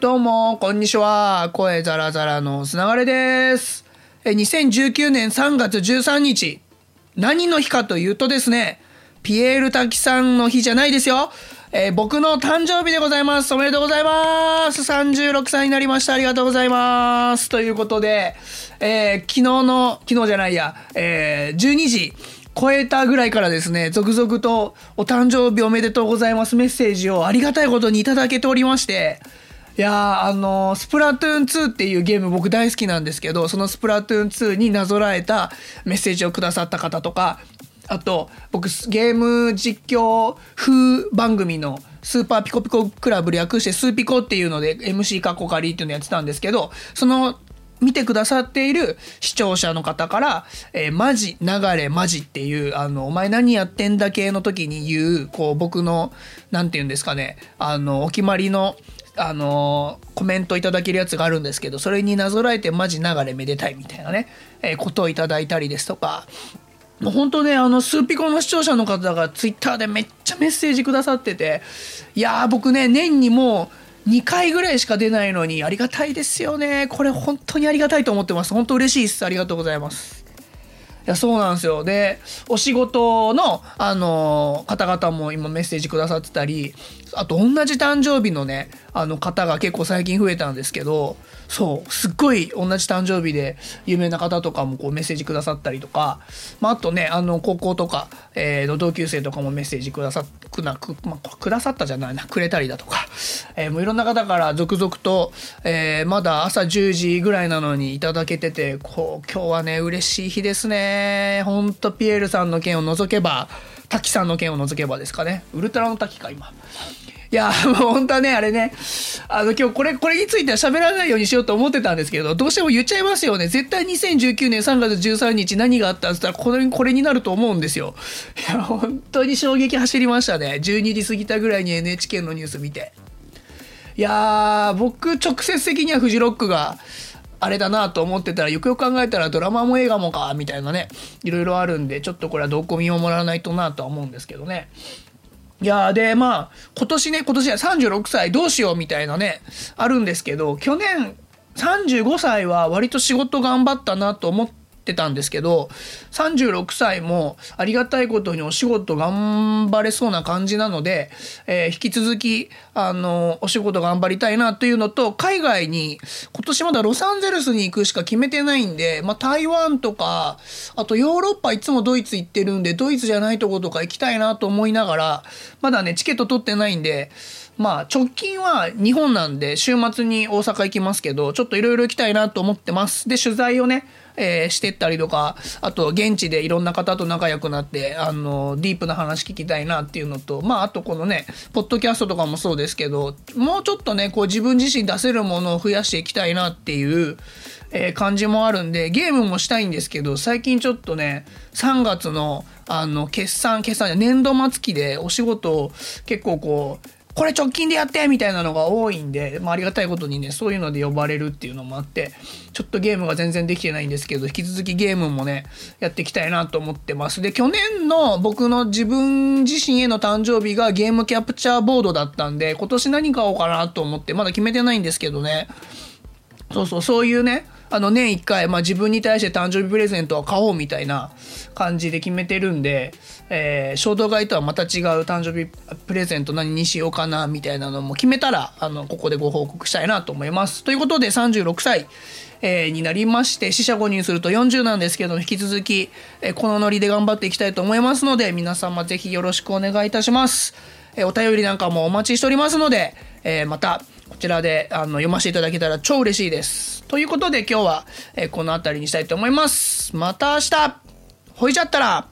どうも、こんにちは。声ザラザラのつながれです。え、2019年3月13日。何の日かというとですね、ピエール滝さんの日じゃないですよ。えー僕の誕生日でございます。おめでとうございます。36歳になりました。ありがとうございます。ということで、えー昨日の、昨日じゃないや、えー12時、超えたぐらいからですね、続々とお誕生日おめでとうございますメッセージをありがたいことにいただけておりまして、いやあのスプラトゥーン2っていうゲーム僕大好きなんですけど、そのスプラトゥーン2になぞらえたメッセージをくださった方とか、あと、僕、ゲーム実況風番組のスーパーピコピコクラブ略してスーピコっていうので MC カッコカリっていうのやってたんですけど、その見てくださっている視聴者の方から、えーマジ、流れ、マジっていう、あの、お前何やってんだ系の時に言う、こう、僕の、なんて言うんですかね、あの、お決まりの、あのコメントいただけるやつがあるんですけど、それになぞらえて、マジ流れめでたいみたいなね、えーことをいただいたりですとか、もう本当ね、あの、スーピコの視聴者の方がツイッターでめっちゃメッセージくださってて、いやー、僕ね、年にもう2回ぐらいしか出ないのに、ありがたいですよね。これ本当にありがたいと思ってます。本当嬉しいです。ありがとうございます。やそうなんですよ。でお仕事の、あの方々も今メッセージくださってたりあと同じ誕生日のねあの方が結構最近増えたんですけどそうすっごい同じ誕生日で有名な方とかもこうメッセージくださったりとか、まあ、あとねあの高校とか、えーの同級生とかもメッセージくださくなく,、まあ、くださったじゃないなくれたりだとか、えーもういろんな方から続々と、えーまだ朝10時ぐらいなのにいただけててこう今日はね嬉しい日ですね。ほんとピエールさんの件を除けば滝さんの件を除けばですかね。ウルトラの滝か今。いやもう本当はねあれね。あの今日これこれについては喋らないようにしようと思ってたんですけどどうしても言っちゃいますよね。絶対2019年3月13日何があったんったらこれこれになると思うんですよ。いや本当に衝撃走りましたね。12時過ぎたぐらいに NHK のニュース見て。いやー僕直接的にはフジロックがあれだなと思ってたらよくよく考えたらドラマも映画もかみたいなねいろいろあるんでちょっとこれはどこ見守らないとなとは思うんですけどね。いやーでまあ今年ね今年は36歳どうしようみたいなねあるんですけど去年35歳は割と仕事頑張ったなと思っててたんですけど36歳もありがたいことにお仕事頑張れそうな感じなので、えー引き続きあのお仕事頑張りたいなというのと海外に今年まだロサンゼルスに行くしか決めてないんで、まあ、台湾とかあとヨーロッパいつもドイツ行ってるんでドイツじゃないとことか行きたいなと思いながらまだねチケット取ってないんでまあ直近は日本なんで週末に大阪行きますけどちょっといろいろ行きたいなと思ってます。で取材をね、えーしてったりとかあと現地でいろんな方と仲良くなってあのディープな話聞きたいなっていうのとまああとこのねポッドキャストとかもそうですけどもうちょっとねこう自分自身出せるものを増やしていきたいなっていう、えー感じもあるんでゲームもしたいんですけど最近ちょっとね3月のあの決算決算年度末期でお仕事を結構こうこれ直近でやってみたいなのが多いんで、まあ、ありがたいことにねそういうので呼ばれるっていうのもあってちょっとゲームが全然できてないんですけど引き続きゲームもねやっていきたいなと思ってます。で去年の僕の自分自身への誕生日がゲームキャプチャーボードだったんで今年何買おうかなと思ってまだ決めてないんですけどね。そうそう、そういうね、あの年1回、まあ自分に対して誕生日プレゼントは買おうみたいな感じで決めてるんで、えー衝動買いとはまた違う誕生日プレゼント何にしようかなみたいなのも決めたら、あの、ここでご報告したいなと思います。ということで36歳、えーになりまして、死者5人すると40なんですけど、引き続き、えーこのノリで頑張っていきたいと思いますので、皆様ぜひよろしくお願いいたします。えーお便りなんかもお待ちしておりますので、えーまたこちらであの読ませていただけたら超嬉しいです。ということで今日は、えこの辺りにしたいと思います。また明日ほいちゃったら